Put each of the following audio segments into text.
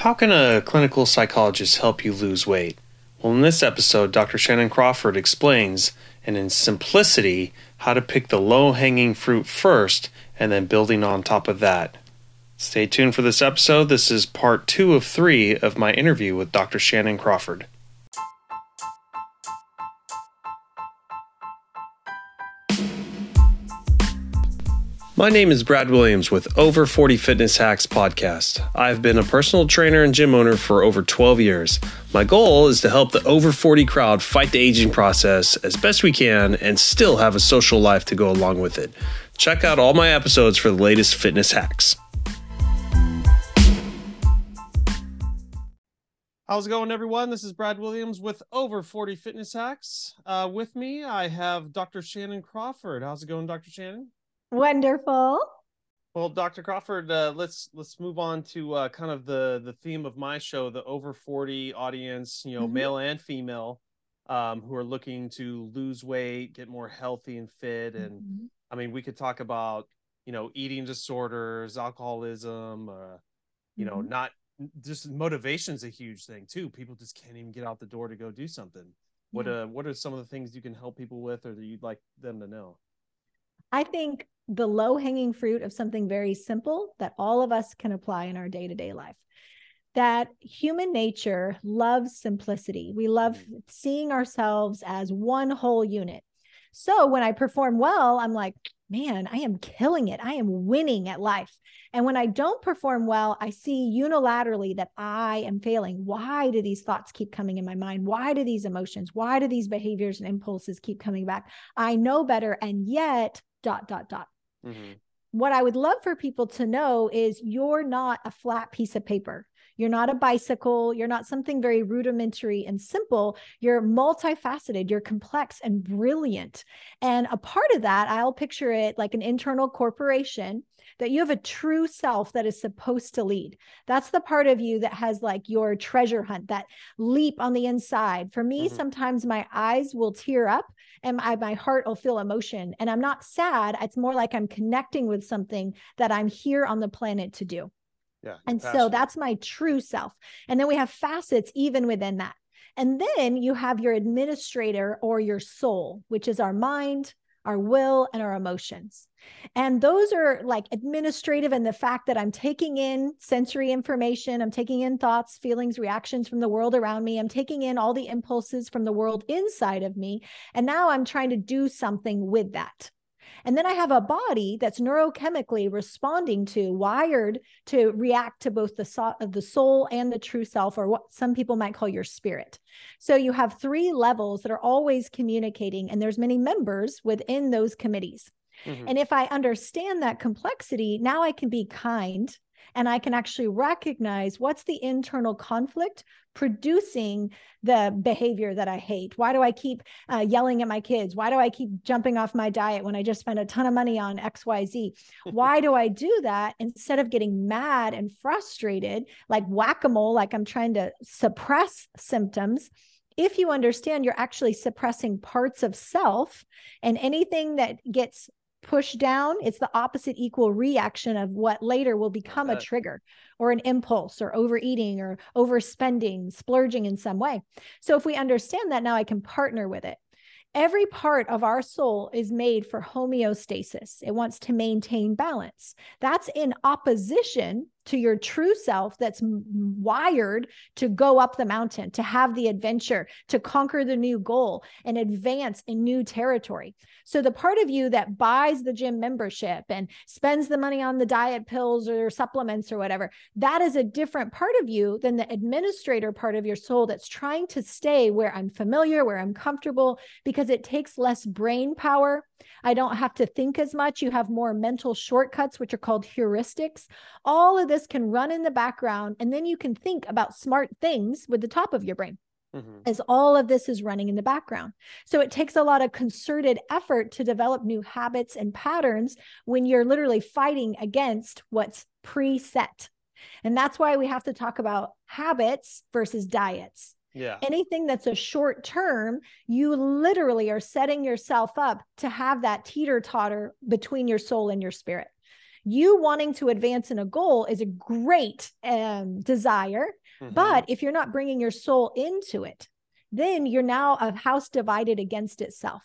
How can a clinical psychologist help you lose weight? Well, in this episode, Dr. Shannan Crawford explains, and in simplicity, how to pick the low hanging fruit first and then building on top of that. Stay tuned for this episode. This is part two of three of my interview with Dr. Shannan Crawford. My name is Brad Williams with Over 40 Fitness Hacks podcast. I've been a personal trainer and gym owner for over 12 years. My goal is to help the over 40 crowd fight the aging process as best we can and still have a social life to go along with it. Check out all my episodes for the latest fitness hacks. How's it going, everyone? This is Brad Williams with Over 40 Fitness Hacks. Uh, with me, I have Dr. Shannan Crawford. How's it going, Dr. Shannan? Wonderful. Well, Dr. Crawford, uh, let's let's move on to uh, kind of the the theme of my show, the over forty audience, you know, mm-hmm. male and female, um, who are looking to lose weight, get more healthy and fit, and mm-hmm. I mean, we could talk about you know eating disorders, alcoholism, uh, you mm-hmm. know, not just motivation's a huge thing too. People just can't even get out the door to go do something. What yeah. uh, what are some of the things you can help people with, or that you'd like them to know? I think the low hanging fruit of something very simple that all of us can apply in our day to day life. That human nature loves simplicity. We love mm. seeing ourselves as one whole unit. So when I perform well, I'm like, man, I am killing it. I am winning at life. And when I don't perform well, I see unilaterally that I am failing. Why do these thoughts keep coming in my mind? Why do these emotions, why do these behaviors and impulses keep coming back? I know better. And yet dot, dot, dot. Mm-hmm. What I would love for people to know is you're not a flat piece of paper. You're not a bicycle. You're not something very rudimentary and simple. You're multifaceted. You're complex and brilliant. And a part of that, I'll picture it like an internal corporation that you have a true self that is supposed to lead. That's the part of you that has like your treasure hunt, that leap on the inside. For me, mm-hmm. sometimes my eyes will tear up and my, my heart will feel emotion. And I'm not sad. It's more like I'm connecting with something that I'm here on the planet to do. Yeah. And so that's my true self. And then we have facets even within that. And then you have your administrator or your soul, which is our mind, our will, and our emotions. And those are like administrative and the fact that I'm taking in sensory information, I'm taking in thoughts, feelings, reactions from the world around me, I'm taking in all the impulses from the world inside of me. And now I'm trying to do something with that. And then I have a body that's neurochemically responding to, wired to react to both the, so- the soul and the true self, or what some people might call your spirit. So you have three levels that are always communicating, and there's many members within those committees. Mm-hmm. And if I understand that complexity, now I can be kind and I can actually recognize what's the internal conflict producing the behavior that I hate. Why do I keep uh, yelling at my kids? Why do I keep jumping off my diet when I just spent a ton of money on XYZ? Why do I do that instead of getting mad and frustrated, like whack a mole, like I'm trying to suppress symptoms? if you understand you're actually suppressing parts of self and anything that gets push down, it's the opposite equal reaction of what later will become a trigger or an impulse or overeating or overspending, splurging in some way. So if we understand that, now I can partner with it. Every part of our soul is made for homeostasis. It wants to maintain balance. That's in opposition to your true self that's wired to go up the mountain, to have the adventure, to conquer the new goal and advance in new territory. So, the part of you that buys the gym membership and spends the money on the diet pills or supplements or whatever, that is a different part of you than the administrator part of your soul that's trying to stay where I'm familiar, where I'm comfortable, because it takes less brain power. I don't have to think as much. You have more mental shortcuts, which are called heuristics. All of this this can run in the background and then you can think about smart things with the top of your brain mm-hmm. as all of this is running in the background. So it takes a lot of concerted effort to develop new habits and patterns when you're literally fighting against what's preset. And that's why we have to talk about habits versus diets. Yeah. Anything that's a short term, you literally are setting yourself up to have that teeter totter between your soul and your spirit You wanting to advance in a goal is a great um, desire. Mm-hmm. But if you're not bringing your soul into it, then you're now a house divided against itself.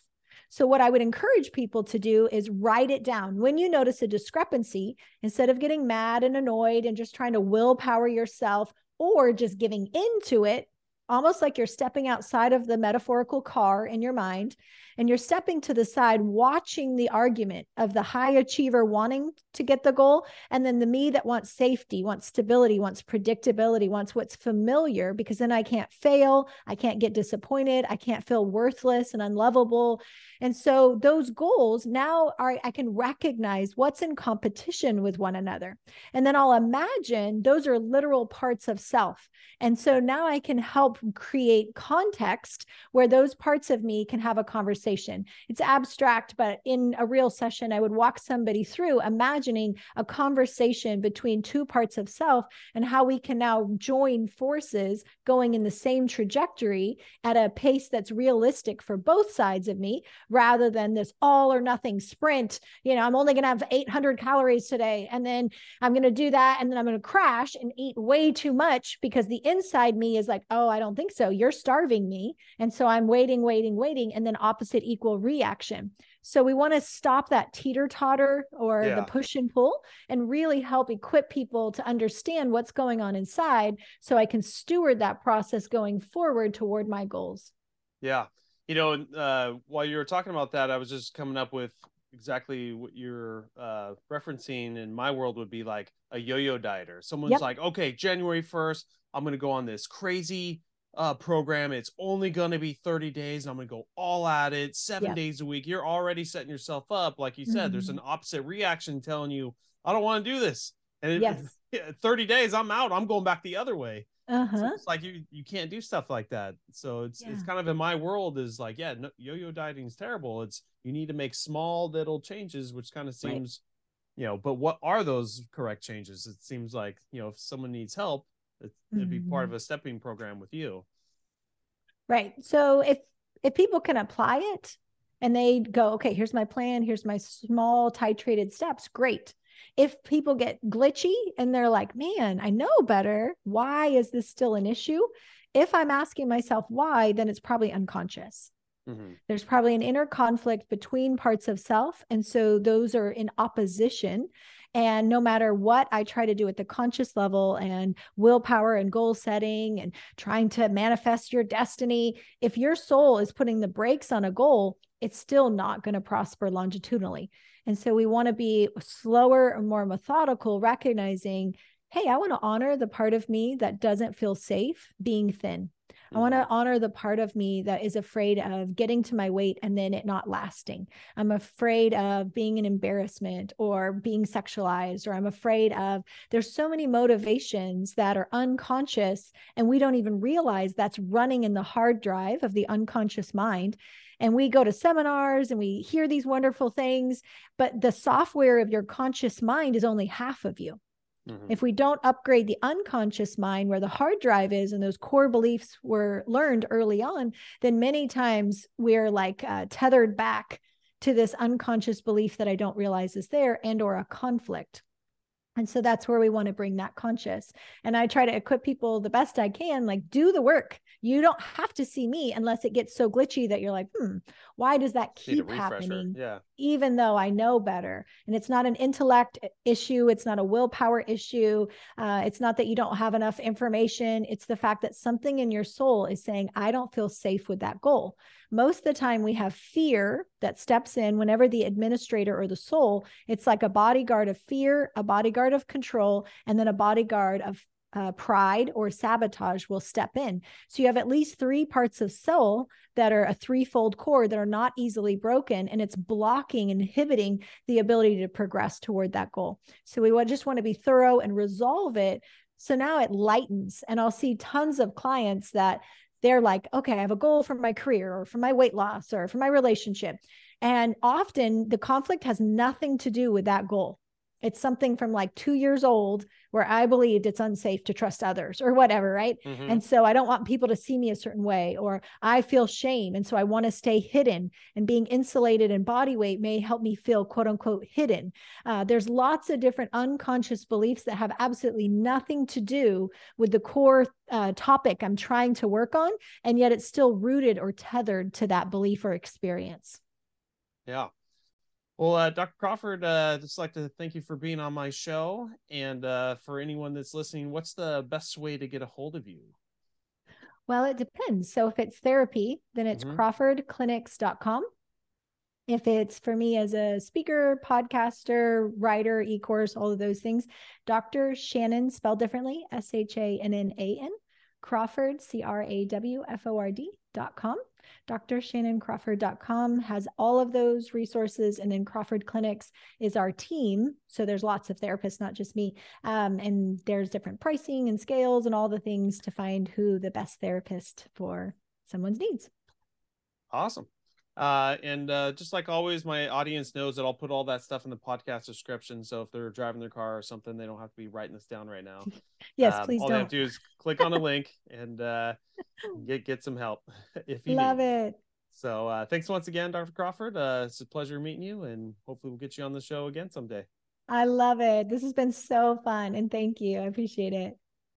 So, what I would encourage people to do is write it down. When you notice a discrepancy, instead of getting mad and annoyed and just trying to willpower yourself or just giving into it, almost like you're stepping outside of the metaphorical car in your mind and you're stepping to the side watching the argument of the high achiever wanting to get the goal and then the me that wants safety wants stability wants predictability wants what's familiar because then i can't fail i can't get disappointed i can't feel worthless and unlovable. And so those goals now are i can recognize what's in competition with one another. And then i'll imagine those are literal parts of self. And so now i can help create context where those parts of me can have a conversation. It's abstract, but in a real session, I would walk somebody through imagining a conversation between two parts of self and how we can now join forces going in the same trajectory at a pace that's realistic for both sides of me rather than this all or nothing sprint. You know, I'm only going to have 800 calories today, and then I'm going to do that, and then I'm going to crash and eat way too much because the inside me is like, oh, I don't think so. You're starving me. And so I'm waiting, waiting, waiting, and then opposite equal reaction. So we want to stop that teeter totter or yeah. the push and pull and really help equip people to understand what's going on inside so I can steward that process going forward toward my goals. Yeah. You know, uh, while you were talking about that, I was just coming up with exactly what you're uh, referencing in my world would be like a yo-yo dieter. Someone's yep. like, okay, January 1st, I'm going to go on this crazy uh, program. It's only going to be 30 days. I'm going to go all at it seven yeah. days a week. You're already setting yourself up. Like you said, mm-hmm. there's an opposite reaction telling you, I don't want to do this. And yes. it, 30 days, I'm out. I'm going back the other way. Uh-huh. So it's like you you can't do stuff like that. So it's yeah. it's kind of in my world is like yeah, no, yo-yo dieting is terrible. It's you need to make small little changes, which kind of seems, right. you know. But what are those correct changes? It seems like you know if someone needs help, it, would be part of mm-hmm. a stepping program with you. Right. So if if people can apply it and they go, okay, here's my plan, here's my small titrated steps, great. If people get glitchy and they're like, man, I know better. Why is this still an issue? If I'm asking myself why, then it's probably unconscious. Mm-hmm. There's probably an inner conflict between parts of self. And so those are in opposition. And no matter what I try to do at the conscious level and willpower and goal setting and trying to manifest your destiny, if your soul is putting the brakes on a goal, it's still not going to prosper longitudinally. And so we want to be slower and more methodical, recognizing, hey, I want to honor the part of me that doesn't feel safe being thin. I want to mm-hmm. honor the part of me that is afraid of getting to my weight and then it not lasting. I'm afraid of being an embarrassment or being sexualized, or I'm afraid of there's so many motivations that are unconscious and we don't even realize that's running in the hard drive of the unconscious mind. And we go to seminars and we hear these wonderful things, but the software of your conscious mind is only half of you. Mm-hmm. If we don't upgrade the unconscious mind where the hard drive is and those core beliefs were learned early on, then many times we're like uh, tethered back to this unconscious belief that I don't realize is there and or a conflict. And so that's where we want to bring that conscious. And I try to equip people the best I can, like do the work. You don't have to see me unless it gets so glitchy that you're like, hmm, why does that keep happening? Yeah. Even though I know better. And it's not an intellect issue. It's not a willpower issue. Uh, it's not that you don't have enough information. It's the fact that something in your soul is saying, I don't feel safe with that goal. Most of the time, we have fear that steps in whenever the administrator or the soul, it's like a bodyguard of fear, a bodyguard of control, and then a bodyguard of uh, pride or sabotage will step in. So you have at least three parts of soul that are a threefold cord that are not easily broken, and it's blocking, inhibiting the ability to progress toward that goal. So we just want to be thorough and resolve it. So now it lightens, and I'll see tons of clients that they're like, okay, I have a goal for my career or for my weight loss or for my relationship. And often the conflict has nothing to do with that goal. It's something from like two years old where I believed it's unsafe to trust others or whatever, right? Mm-hmm. And so I don't want people to see me a certain way, or I feel shame. And so I want to stay hidden. And being insulated and body weight may help me feel quote unquote hidden. Uh, there's lots of different unconscious beliefs that have absolutely nothing to do with the core uh, topic I'm trying to work on. And yet it's still rooted or tethered to that belief or experience. Yeah. Well, uh, Dr. Crawford, uh, just like to thank you for being on my show. And uh, for anyone that's listening, what's the best way to get a hold of you? Well, it depends. So if it's therapy, then it's mm-hmm. crawfordclinics.com. If it's for me as a speaker, podcaster, writer, e course, all of those things, Dr. Shannan, spelled differently, S H A N N A N, Crawford, C R A W F O R D dot com. DrShannanCrawford.com has all of those resources. And then Crawford Clinics is our team. So there's lots of therapists, not just me. Um, and there's different pricing and scales and all the things to find who the best therapist for someone's needs. Awesome. Uh, and uh, just like always, my audience knows that I'll put all that stuff in the podcast description. So if they're driving their car or something, they don't have to be writing this down right now. yes, um, please all don't. they have to do is click on a link and uh, get get some help if you love need. it. So uh, thanks once again, Dr. Crawford. Uh, it's a pleasure meeting you, and hopefully we'll get you on the show again someday. I love it. This has been so fun, and thank you. I appreciate it.